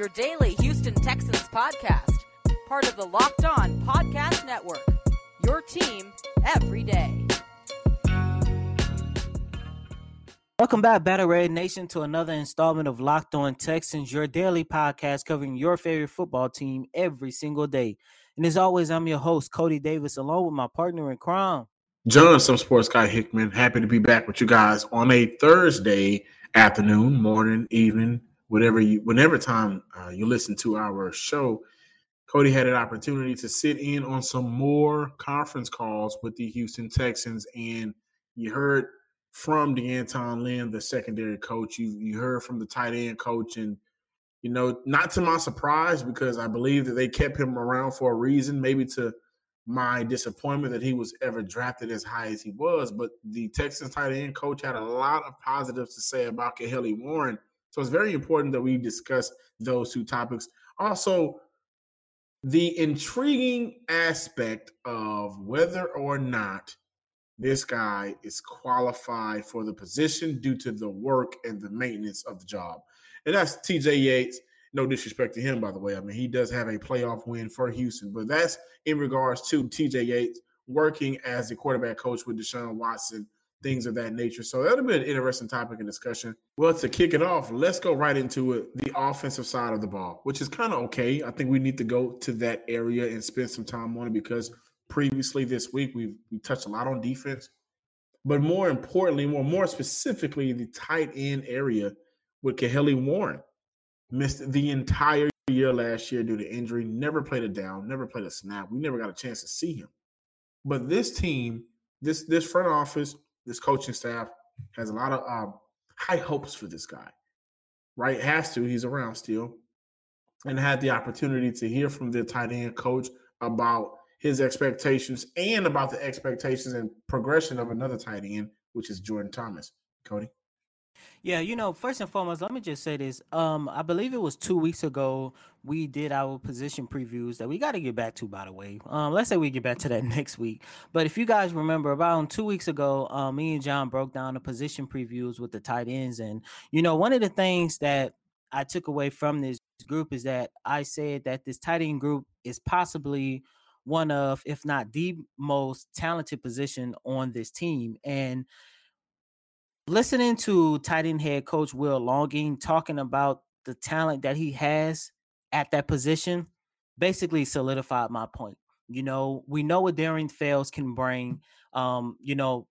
your daily Houston Texans podcast, part of the Locked On Podcast Network. Your team every day. Welcome back, Battle Red Nation, to another installment of Locked On Texans, your daily podcast covering your favorite football team every single day. And as always, I'm your host, Coty Davis, along with my partner in crime. John, some sports guy Hickman. Happy to be back with you guys on a Thursday afternoon, morning, evening, whatever you, whenever time uh, you listen to our show. Coty had an opportunity to sit in on some more conference calls with the Houston Texans, and you heard from D'Anton Lynn, the secondary coach. You you heard from the tight end coach, and you know, not to my surprise, because I believe that they kept him around for a reason, maybe to my disappointment that he was ever drafted as high as he was. But the Texans tight end coach had a lot of positives to say about Kahale Warring. So it's very important that we discuss those two topics. Also, the intriguing aspect of whether or not this guy is qualified for the position due to the work and the maintenance of the job. And that's TJ Yates. No disrespect to him, by the way. I mean, he does have a playoff win for Houston, but that's in regards to TJ Yates working as the quarterback coach with Deshaun Watson, things of that nature. So that'll be an interesting topic and discussion. Well, to kick it off, let's go right into it the offensive side of the ball, which is kind of okay. I think we need to go to that area and spend some time on it because previously this week. We've we touched a lot on defense, but more importantly, more more specifically, the tight end area with Kahale Warring missed the entire year last year due to injury. Never played a down, never played a snap. We never got a chance to see him. But this team, this this front office, this coaching staff has a lot of um, high hopes for this guy. Right, has to. He's around still, and had the opportunity to hear from the tight end coach about his expectations and about the expectations and progression of another tight end, which is Jordan Thomas. Coty. Yeah, you know, first and foremost, let me just say this. Um, I believe it was two weeks ago we did our position previews that we got to get back to. By the way, um, let's say we get back to that next week. But if you guys remember, about two weeks ago, um, me and John broke down the position previews with the tight ends, and you know, one of the things that I took away from this group is that I said that this tight end group is possibly one of, if not the most talented position on this team. And listening to tight end head coach Will Lawing talking about the talent that he has at that position basically solidified my point. You know, we know what Darren Fells can bring. Um, you know,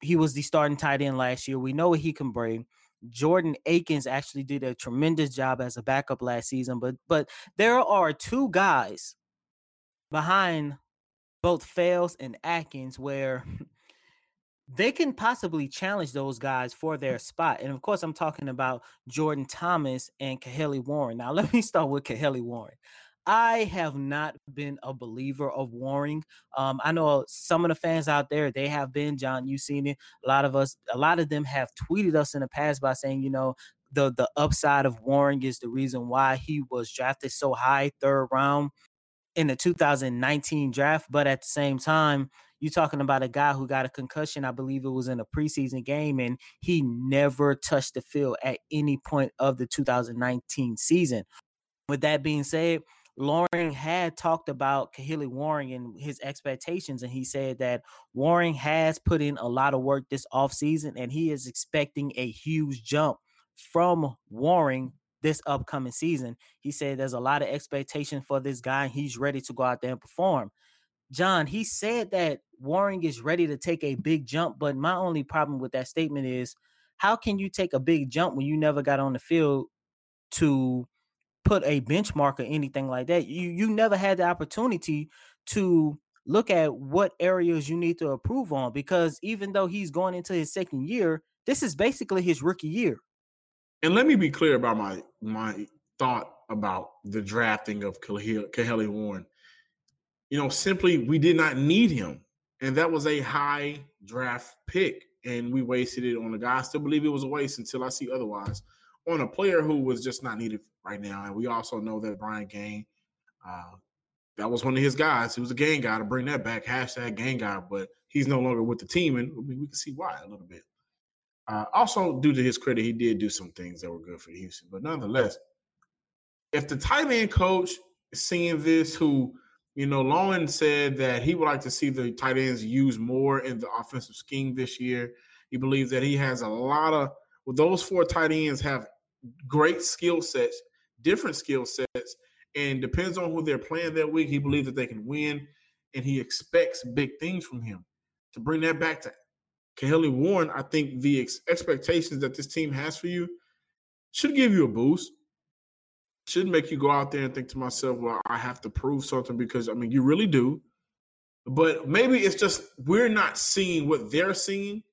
he was the starting tight end last year. We know what he can bring. Jordan Akins actually did a tremendous job as a backup last season, but but there are two guys behind both Fells and Akins where they can possibly challenge those guys for their spot. And of course, I'm talking about Jordan Thomas and Kahale Warring. Now, let me start with Kahale Warring. I have not been a believer of Warring. Um, I know some of the fans out there, they have been. John, you've seen it. A lot of us, a lot of them have tweeted us in the past by saying, you know, the the upside of Warring is the reason why he was drafted so high, third round in the 2019 draft, but at the same time, you're talking about a guy who got a concussion. I believe it was in a preseason game, and he never touched the field at any point of the 2019 season. With that being said, Lawing had talked about Kahale Warring and his expectations, and he said that Warring has put in a lot of work this offseason, and he is expecting a huge jump from Warring this upcoming season. He said there's a lot of expectation for this guy. And he's ready to go out there and perform. John, he said that Warring is ready to take a big jump, but my only problem with that statement is how can you take a big jump when you never got on the field to put a benchmark or anything like that? You you never had the opportunity to look at what areas you need to improve on because even though he's going into his second year, this is basically his rookie year. And let me be clear about my my thought about the drafting of Kahale Warring. You know, simply we did not need him, and that was a high draft pick, and we wasted it on a guy. I still believe it was a waste until I see otherwise on a player who was just not needed right now. And we also know that Brian Gaine, uh, that was one of his guys. He was a gang guy to bring that back. Hashtag gang guy, but he's no longer with the team, and we can see why a little bit. Uh, also, due to his credit, he did do some things that were good for Houston. But nonetheless, if the tight end coach is seeing this, who you know, Lawing said that he would like to see the tight ends used more in the offensive scheme this year. He believes that he has a lot of well, those four tight ends have great skill sets, different skill sets, and depends on who they're playing that week. He believes that they can win, and he expects big things from him. To bring that back to Kahale Warring, I think the ex- expectations that this team has for you should give you a boost. Should make you go out there and think to myself, well, I have to prove something because I mean, you really do. But maybe it's just we're not seeing what they're seeing.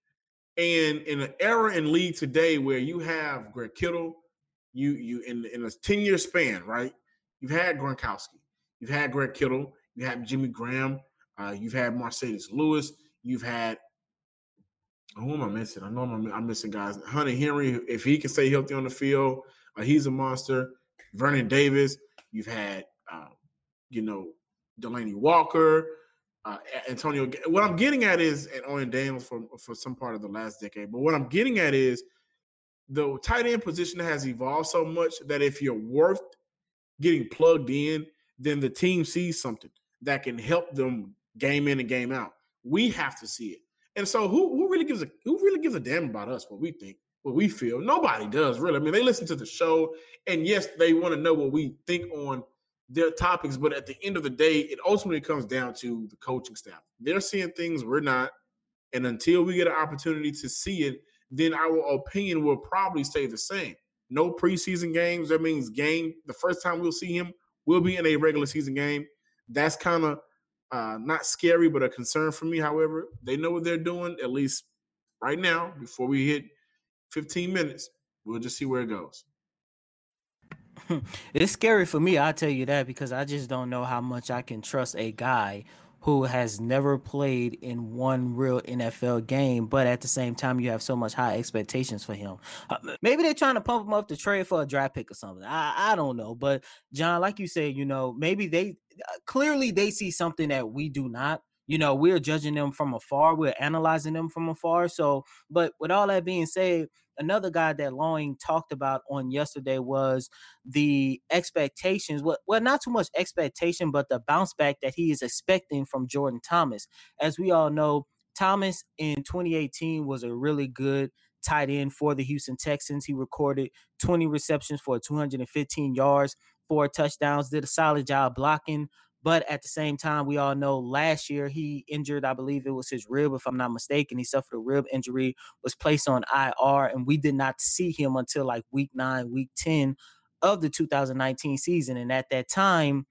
And in an era in league today where you have Greg Kittle, you you in in a 10 year span, right? You've had Gronkowski, you've had Greg Kittle, you have Jimmy Graham, uh, you've had Marcedes Lewis, you've had who am I missing? I know I'm, I'm missing guys. Hunter Henry, if he can stay healthy on the field, uh, he's a monster. Vernon Davis, you've had, uh, you know, Delanie Walker, uh, Antonio. What I'm getting at is, and Owen Daniels for for some part of the last decade. But what I'm getting at is, the tight end position has evolved so much that if you're worth getting plugged in, then the team sees something that can help them game in and game out. We have to see it. And so who who really gives a who really gives a damn about us what we think, what we feel? Nobody does really. I mean, they listen to the show, and yes, they want to know what we think on their topics, but at the end of the day, it ultimately comes down to the coaching staff. They're seeing things we're not. And until we get an opportunity to see it, then our opinion will probably stay the same. No preseason games. That means game. The first time we'll see him will be in a regular season game. That's kind of uh, not scary, but a concern for me. However, they know what they're doing, at least right now, before we hit 15 minutes. We'll just see where it goes. it's scary for me, I'll tell you that, because I just don't know how much I can trust a guy who has never played in one real NFL game, but at the same time, you have so much high expectations for him. Uh, maybe they're trying to pump him up to trade for a draft pick or something. I, I don't know. But, John, like you said, you know, maybe they uh, clearly they see something that we do not you know we're judging them from afar we're analyzing them from afar so but with all that being said another guy that Lawing talked about on yesterday was the expectations. Well, well, not too much expectation, but the bounce back that he is expecting from Jordan Thomas. As we all know, Thomas in 2018 was a really good tight end for the Houston Texans. He recorded 20 receptions for 215 yards, four touchdowns, did a solid job blocking but at the same time, we all know last year he injured, I believe it was his rib, if I'm not mistaken. He suffered a rib injury, was placed on IR, and we did not see him until like week nine, week 10 of the 2019 season. And at that time,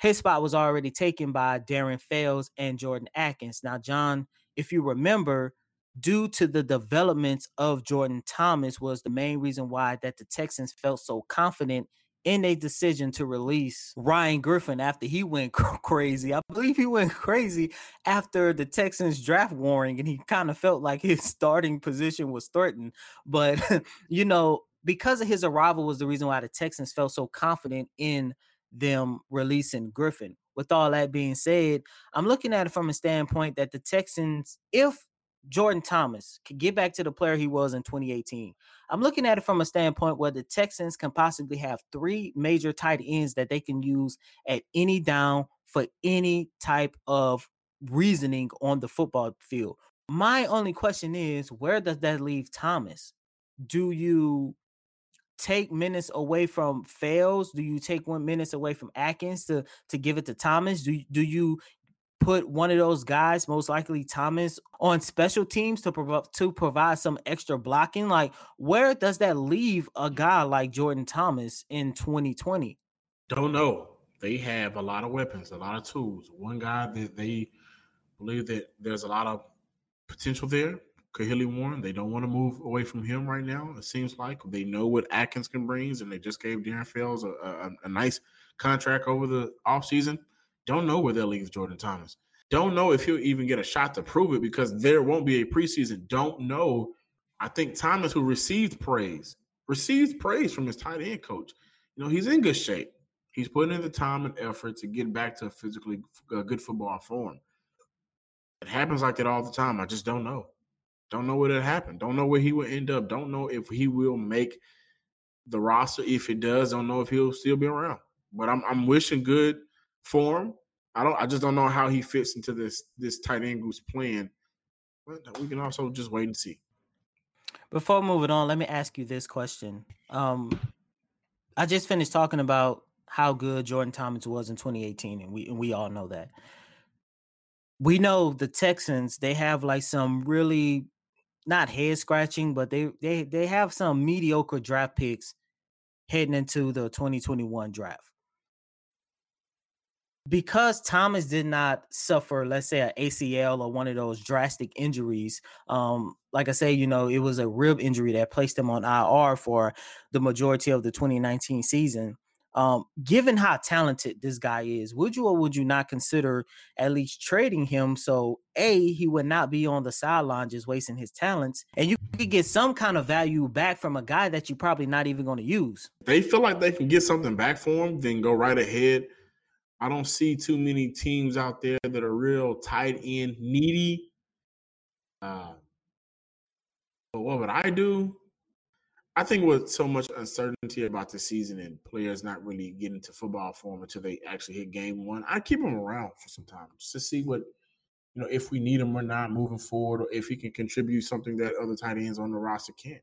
his spot was already taken by Darren Fells and Jordan Akins. Now, John, if you remember, due to the developments of Jordan Thomas was the main reason why that the Texans felt so confident in a decision to release Ryan Griffin after he went crazy. I believe he went crazy after the Texans draft Warring and he kind of felt like his starting position was threatened. But, you know, because of his arrival was the reason why the Texans felt so confident in them releasing Griffin. With all that being said, I'm looking at it from a standpoint that the Texans, if Jordan Thomas could get back to the player he was in 2018. I'm looking at it from a standpoint where the Texans can possibly have three major tight ends that they can use at any down for any type of reasoning on the football field. My only question is where does that leave Thomas? Do you take minutes away from Fells? Do you take one minutes away from Akins to to give it to Thomas? Do do you put one of those guys, most likely Thomas, on special teams to provide to provide some extra blocking? Like, where does that leave a guy like Jordan Thomas in 2020? Don't know. They have a lot of weapons, a lot of tools. One guy that they believe that there's a lot of potential there, Kahale Warring. They don't want to move away from him right now. It seems like they know what Akins can bring, and they just gave Darren Fells a, a, a nice contract over the offseason. Don't know where they'll leave Jordan Thomas. Don't know if he'll even get a shot to prove it because there won't be a preseason. Don't know. I think Thomas, who received praise, received praise from his tight end coach. You know, he's in good shape. He's putting in the time and effort to get back to a physically uh, good football form. It happens like that all the time. I just don't know. Don't know what it happened. Don't know where he will end up. Don't know if he will make the roster. If it does, don't know if he'll still be around. But I'm I'm wishing good for him. I don't I just don't know how he fits into this this tight end group's plan. But we can also just wait and see. Before moving on, let me ask you this question. Um, I just finished talking about how good Jordan Thomas was in 2018, and we and we all know that. We know the Texans, they have like some really not head scratching, but they they they have some mediocre draft picks heading into the 2021 draft because Thomas did not suffer, let's say, an ACL or one of those drastic injuries. Um, like I say, you know, it was a rib injury that placed him on IR for the majority of the 2019 season. Um, given how talented this guy is, would you or would you not consider at least trading him so a he would not be on the sideline just wasting his talents, and you could get some kind of value back from a guy that you're probably not even going to use. They feel like they can get something back for him, then go right ahead I don't see too many teams out there that are real tight end needy. Uh, but what would I do? I think with so much uncertainty about the season and players not really getting to football form until they actually hit game one, I keep them around for some time just to see what you know if we need him or not moving forward, or if he can contribute something that other tight ends on the roster can't.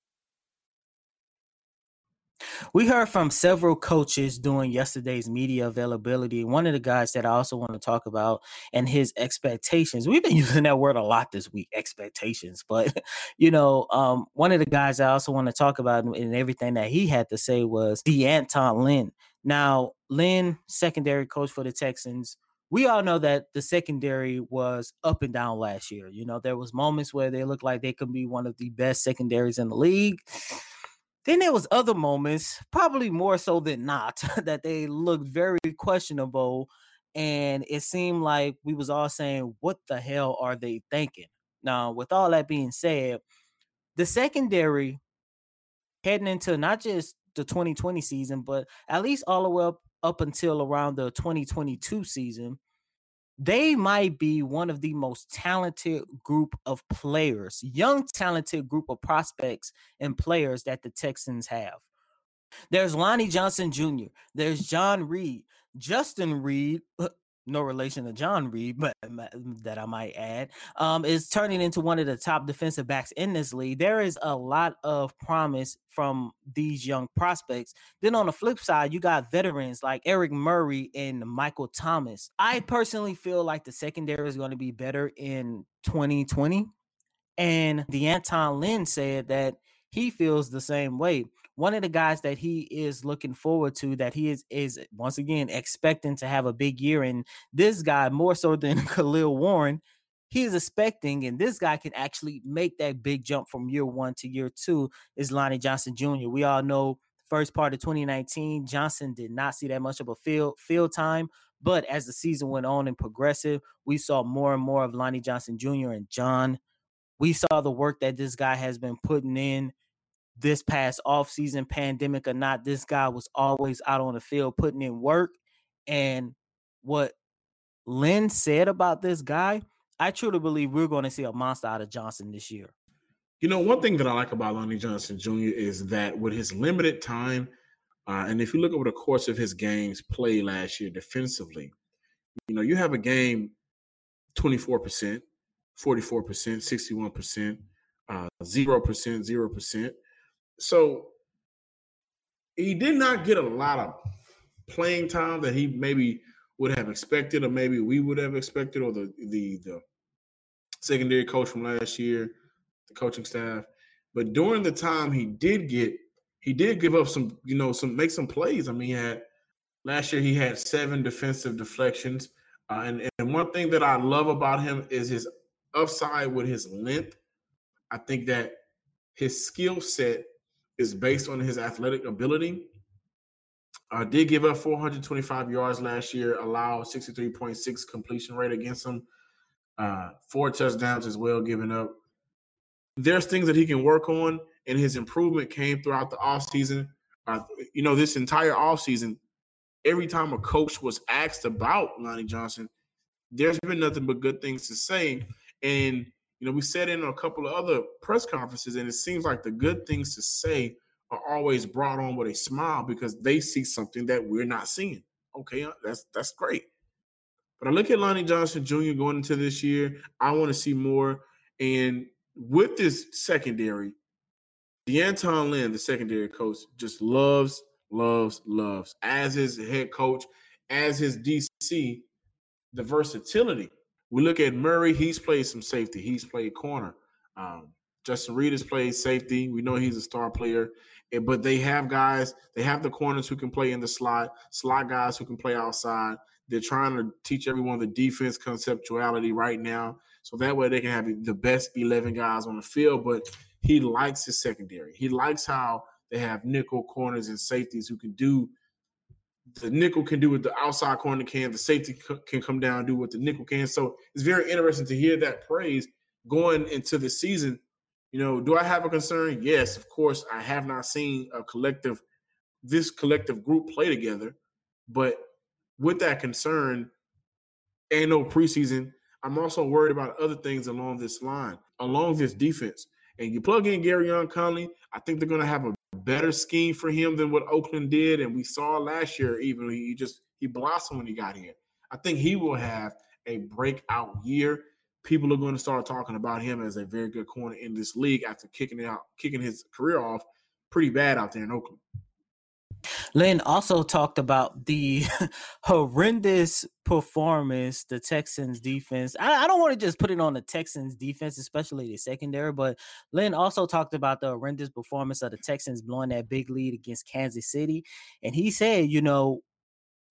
We heard from several coaches during yesterday's media availability. One of the guys that I also want to talk about and his expectations. We've been using that word a lot this week, expectations. But you know, um, one of the guys I also want to talk about and everything that he had to say was D'Anton Lynn. Now, Lynn, secondary coach for the Texans, we all know that the secondary was up and down last year. You know, there was moments where they looked like they could be one of the best secondaries in the league. Then there was other moments, probably more so than not, that they looked very questionable, and it seemed like we was all saying, "What the hell are they thinking?" Now, with all that being said, the secondary heading into not just the 2020 season, but at least all the way up up until around the 2022 season, they might be one of the most talented group of players, young talented group of prospects and players that the Texans have. There's Lonnie Johnson Jr., there's John Reid, Justin Reid, uh, no relation to John Reid, but that I might add, um, is turning into one of the top defensive backs in this league. There is a lot of promise from these young prospects. Then on the flip side, you got veterans like Eric Murray and Michael Thomas. I personally feel like the secondary is going to be better in 2020. And D'Anton Lynn said that he feels the same way one of the guys that he is looking forward to that he is is once again expecting to have a big year and this guy more so than Kahale Warring he is expecting, and this guy can actually make that big jump from year one to year two, is Lonnie Johnson Jr. We all know first part of 2019, Johnson did not see that much of a field field time. But as the season went on and progressive, we saw more and more of Lonnie Johnson Jr. and John. We saw the work that this guy has been putting in this past offseason, pandemic or not. This guy was always out on the field putting in work. And what Lynn said about this guy, I truly believe we're going to see a monster out of Johnson this year. You know, one thing that I like about Lonnie Johnson Jr. is that with his limited time, uh, and if you look over the course of his games played last year defensively, you know, you have a game 24%, 44%, 61%, uh, 0%, 0%. So he did not get a lot of playing time that he maybe would have expected, or maybe we would have expected, or the the the secondary coach from last year, the coaching staff. But during the time he did get, he did give up some, you know, some make some plays. I mean, he had last year he had seven defensive deflections. Uh, and, and one thing that I love about him is his upside with his length. I think that his skill set is based on his athletic ability. Uh, did give up 425 yards last year, allowed 63.6 completion rate against him, uh, four touchdowns as well given up. There's things that he can work on, and his improvement came throughout the offseason. Uh, you know, this entire offseason, every time a coach was asked about Lonnie Johnson, there's been nothing but good things to say. And you know, we said in a couple of other press conferences, and it seems like the good things to say are always brought on with a smile because they see something that we're not seeing. Okay, uh, that's that's great. But I look at Lonnie Johnson Jr. going into this year. I want to see more. And with this secondary, D'Anton Lynn, the secondary coach, just loves, loves, loves, as his head coach, as his DC, the versatility. We look at Murray, he's played some safety, he's played corner. Um, Justin Reid has played safety. We know he's a star player, but they have guys, they have the corners who can play in the slot, slot guys who can play outside. They're trying to teach everyone the defense conceptuality right now. So that way they can have the best 11 guys on the field. But he likes his secondary. He likes how they have nickel corners and safeties who can do the nickel can do what the outside corner can. The safety can come down and do what the nickel can. So it's very interesting to hear that praise going into the season. You know, do I have a concern? Yes, of course. I have not seen a collective, this collective group play together. But with that concern, and no preseason, I'm also worried about other things along this line, along this defense. And you plug in Gareon Conley, I think they're going to have a better scheme for him than what Oakland did, and we saw last year. Even he just he blossomed when he got here. I think he will have a breakout year. People are going to start talking about him as a very good corner in this league after kicking it out, kicking his career off pretty bad out there in Oakland. Lynn also talked about the horrendous performance the Texans defense. I, I don't want to just put it on the Texans defense, especially the secondary, but Lynn also talked about the horrendous performance of the Texans blowing that big lead against Kansas City. And he said, you know,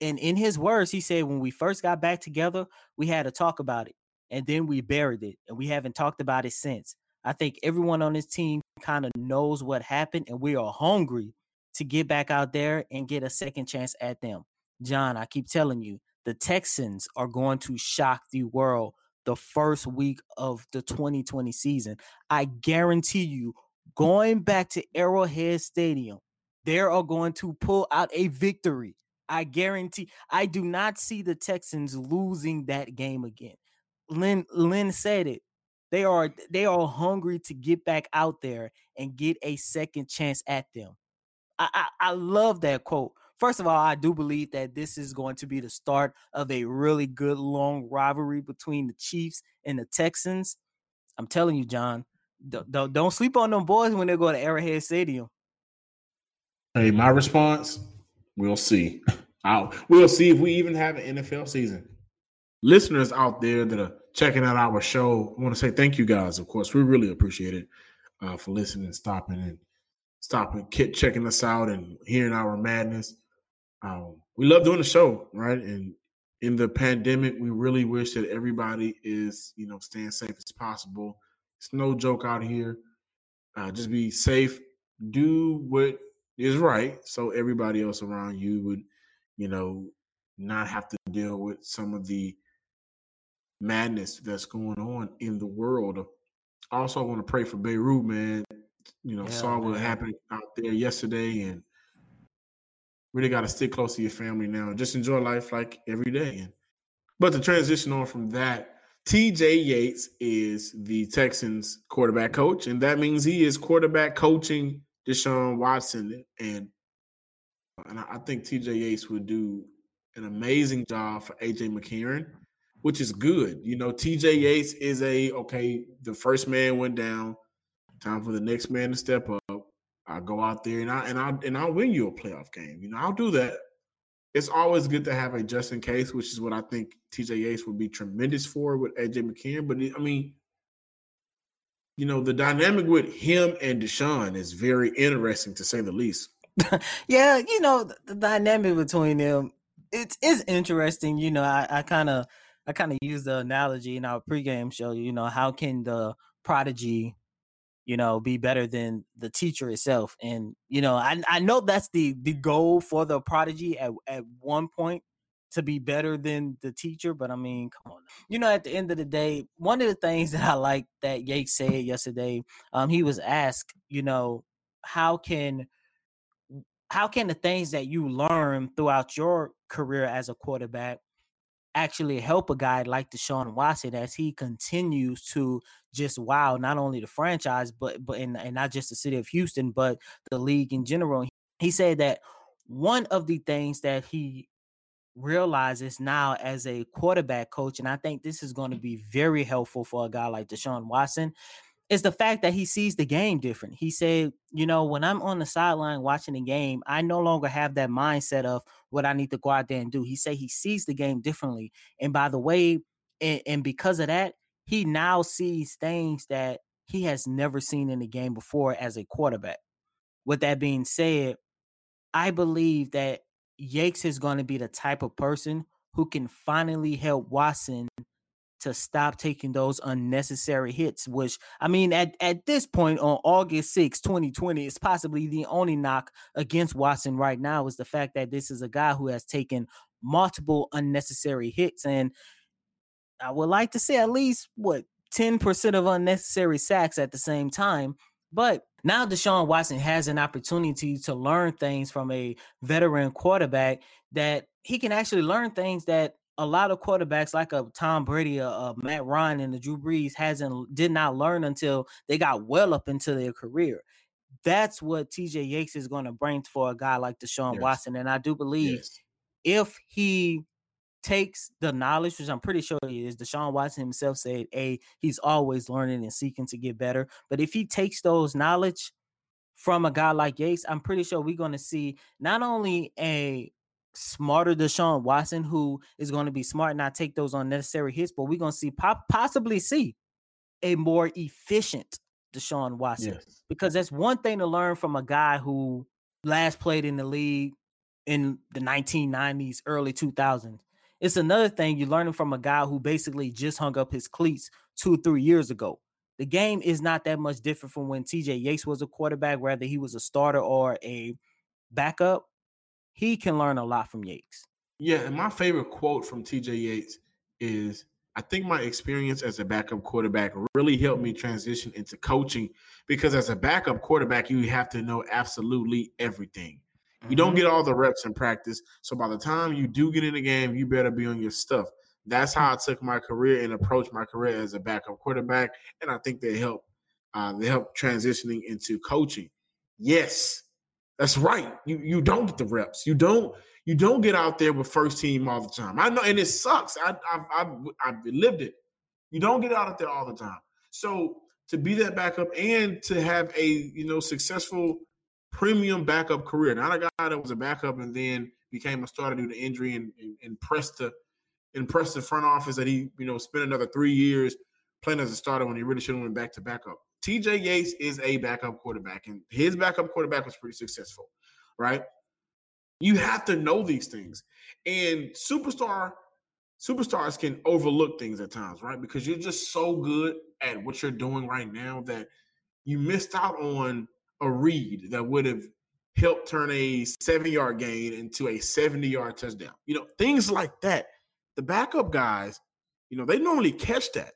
and in his words, he said, when we first got back together, we had to talk about it. And then we buried it. And we haven't talked about it since. I think everyone on this team kind of knows what happened, and we are hungry to get back out there and get a second chance at them. John, I keep telling you, the Texans are going to shock the world the first week of the 2020 season. I guarantee you, going back to Arrowhead Stadium, they are going to pull out a victory. I guarantee. I do not see the Texans losing that game again. Lynn Lynn said it. They are they are hungry to get back out there and get a second chance at them. I, I, love that quote. First of all, I do believe that this is going to be the start of a really good long rivalry between the Chiefs and the Texans. I'm telling you, John, don't, don't sleep on them boys when they go to Arrowhead Stadium. Hey, my response: We'll see. I'll, we'll see if we even have an NFL season. Listeners out there that are checking out our show, I want to say thank you guys. Of course, we really appreciate it uh, for listening, stopping, and stopping, kid, checking us out, and hearing our madness. Um, we love doing the show, right? And in the pandemic, we really wish that everybody is, you know, staying safe as possible. It's no joke out here. Uh, just be safe. Do what is right, so everybody else around you would, you know, not have to deal with some of the madness that's going on in the world. Also, I want to pray for Beirut, man. You know, yeah, saw what man. happened out there yesterday, and really got to stick close to your family now. Just enjoy life like every day. And but to transition on from that, TJ Yates is the Texans quarterback coach, and that means he is quarterback coaching Deshaun Watson. And and I think TJ Yates would do an amazing job for AJ McCarron, which is good. You know, TJ Yates is a okay, the first man went down. Time for the next man to step up. I go out there and I and I and I'll win you a playoff game. You know, I'll do that. It's always good to have a just in case, which is what I think TJ Yates would be tremendous for with AJ McCarron. But I mean, you know, the dynamic with him and Deshaun is very interesting to say the least. yeah, you know, the, the dynamic between them it's it's interesting. You know, I kind of I kind of use the analogy in our pregame show. You know, how can the prodigy, you know, be better than the teacher itself? And you know, I I know that's the the goal for the prodigy at at one point to be better than the teacher. But I mean, come on. You know, at the end of the day, one of the things that I like that Yates said yesterday, um, he was asked, you know, how can how can the things that you learn throughout your career as a quarterback actually help a guy like Deshaun Watson as he continues to just wow not only the franchise but but and, and not just the city of Houston but the league in general. He said that one of the things that he realizes now as a quarterback coach, and I think this is going to be very helpful for a guy like Deshaun Watson, is the fact that he sees the game different. He said, you know, when I'm on the sideline watching the game, I no longer have that mindset of what I need to go out there and do. He said he sees the game differently. And by the way, and, and because of that, he now sees things that he has never seen in the game before as a quarterback. With that being said, I believe that Yates is going to be the type of person who can finally help Watson to stop taking those unnecessary hits, which I mean, at, at this point on August 6, 2020, it's possibly the only knock against Watson right now is the fact that this is a guy who has taken multiple unnecessary hits. And I would like to say at least what 10% of unnecessary sacks at the same time. But now Deshaun Watson has an opportunity to learn things from a veteran quarterback that he can actually learn things that a lot of quarterbacks like a Tom Brady, a, a Matt Ryan, and the Drew Brees hasn't did not learn until they got well up into their career. That's what TJ Yates is going to bring for a guy like Deshaun yes. Watson, and I do believe yes. if he takes the knowledge, which I'm pretty sure he is. Deshaun Watson himself said, "A he's always learning and seeking to get better." But if he takes those knowledge from a guy like Yates, I'm pretty sure we're going to see not only a smarter Deshaun Watson, who is going to be smart and not take those unnecessary hits, but we're going to see possibly see a more efficient Deshaun Watson. Yes. Because that's one thing to learn from a guy who last played in the league in the 1990s, early 2000s. It's another thing you're learning from a guy who basically just hung up his cleats two or three years ago. The game is not that much different from when TJ Yates was a quarterback, whether he was a starter or a backup he can learn a lot from Yates. Yeah, and my favorite quote from TJ Yates is I think my experience as a backup quarterback really helped me transition into coaching because as a backup quarterback, you have to know absolutely everything. You don't mm-hmm. get all the reps in practice. So by the time you do get in the game, you better be on your stuff. That's how I took my career and approached my career as a backup quarterback. And I think they help uh, they help transitioning into coaching. Yes, that's right. You you don't get the reps. You don't you don't get out there with first team all the time. I know, and it sucks. I I've, I've, I've lived it. You don't get out of there all the time. So to be that backup and to have a you know successful premium backup career, not a guy that was a backup and then became a starter due to injury and, and, and pressed the impressed the front office that he you know spent another three years playing as a starter when he really should have went back to backup. TJ Yates is a backup quarterback, and his backup quarterback was pretty successful, right? You have to know these things. And superstar superstars can overlook things at times, right? Because you're just so good at what you're doing right now that you missed out on a read that would have helped turn a seven yard gain into a 70 yard touchdown. You know, things like that. The backup guys, you know, they normally catch that.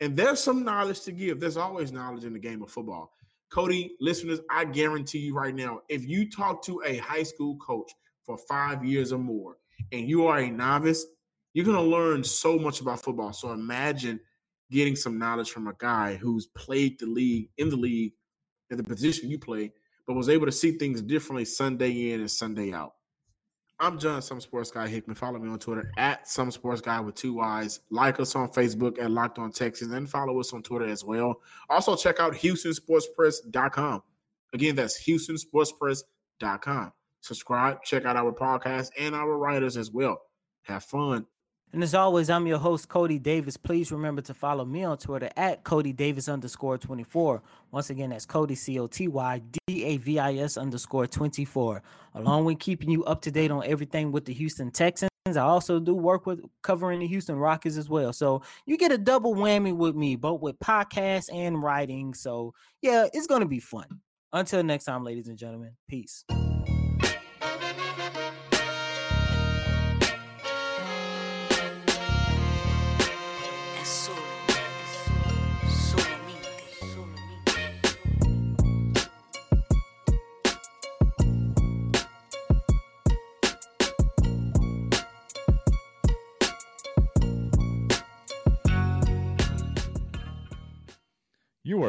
And there's some knowledge to give. There's always knowledge in the game of football. Coty, listeners, I guarantee you right now, if you talk to a high school coach for five years or more and you are a novice, you're going to learn so much about football. So imagine getting some knowledge from a guy who's played the league in the league in the position you play, but was able to see things differently Sunday in and Sunday out. I'm John, some sports guy Hickman. Follow me on Twitter at some sports guy with two eyes. Like us on Facebook at Locked On Texans, and follow us on Twitter as well. Also, check out HoustonSportsPress.com. Again, that's HoustonSportsPress.com. Subscribe, check out our podcast and our writers as well. Have fun. And as always, I'm your host, Coty Davis. Please remember to follow me on Twitter at Coty Davis underscore 24. Once again, that's Coty, C O T Y D A V I S underscore 24. Along with keeping you up to date on everything with the Houston Texans, I also do work with covering the Houston Rockets as well. So you get a double whammy with me, both with podcasts and writing. So yeah, it's going to be fun. Until next time, ladies and gentlemen, peace.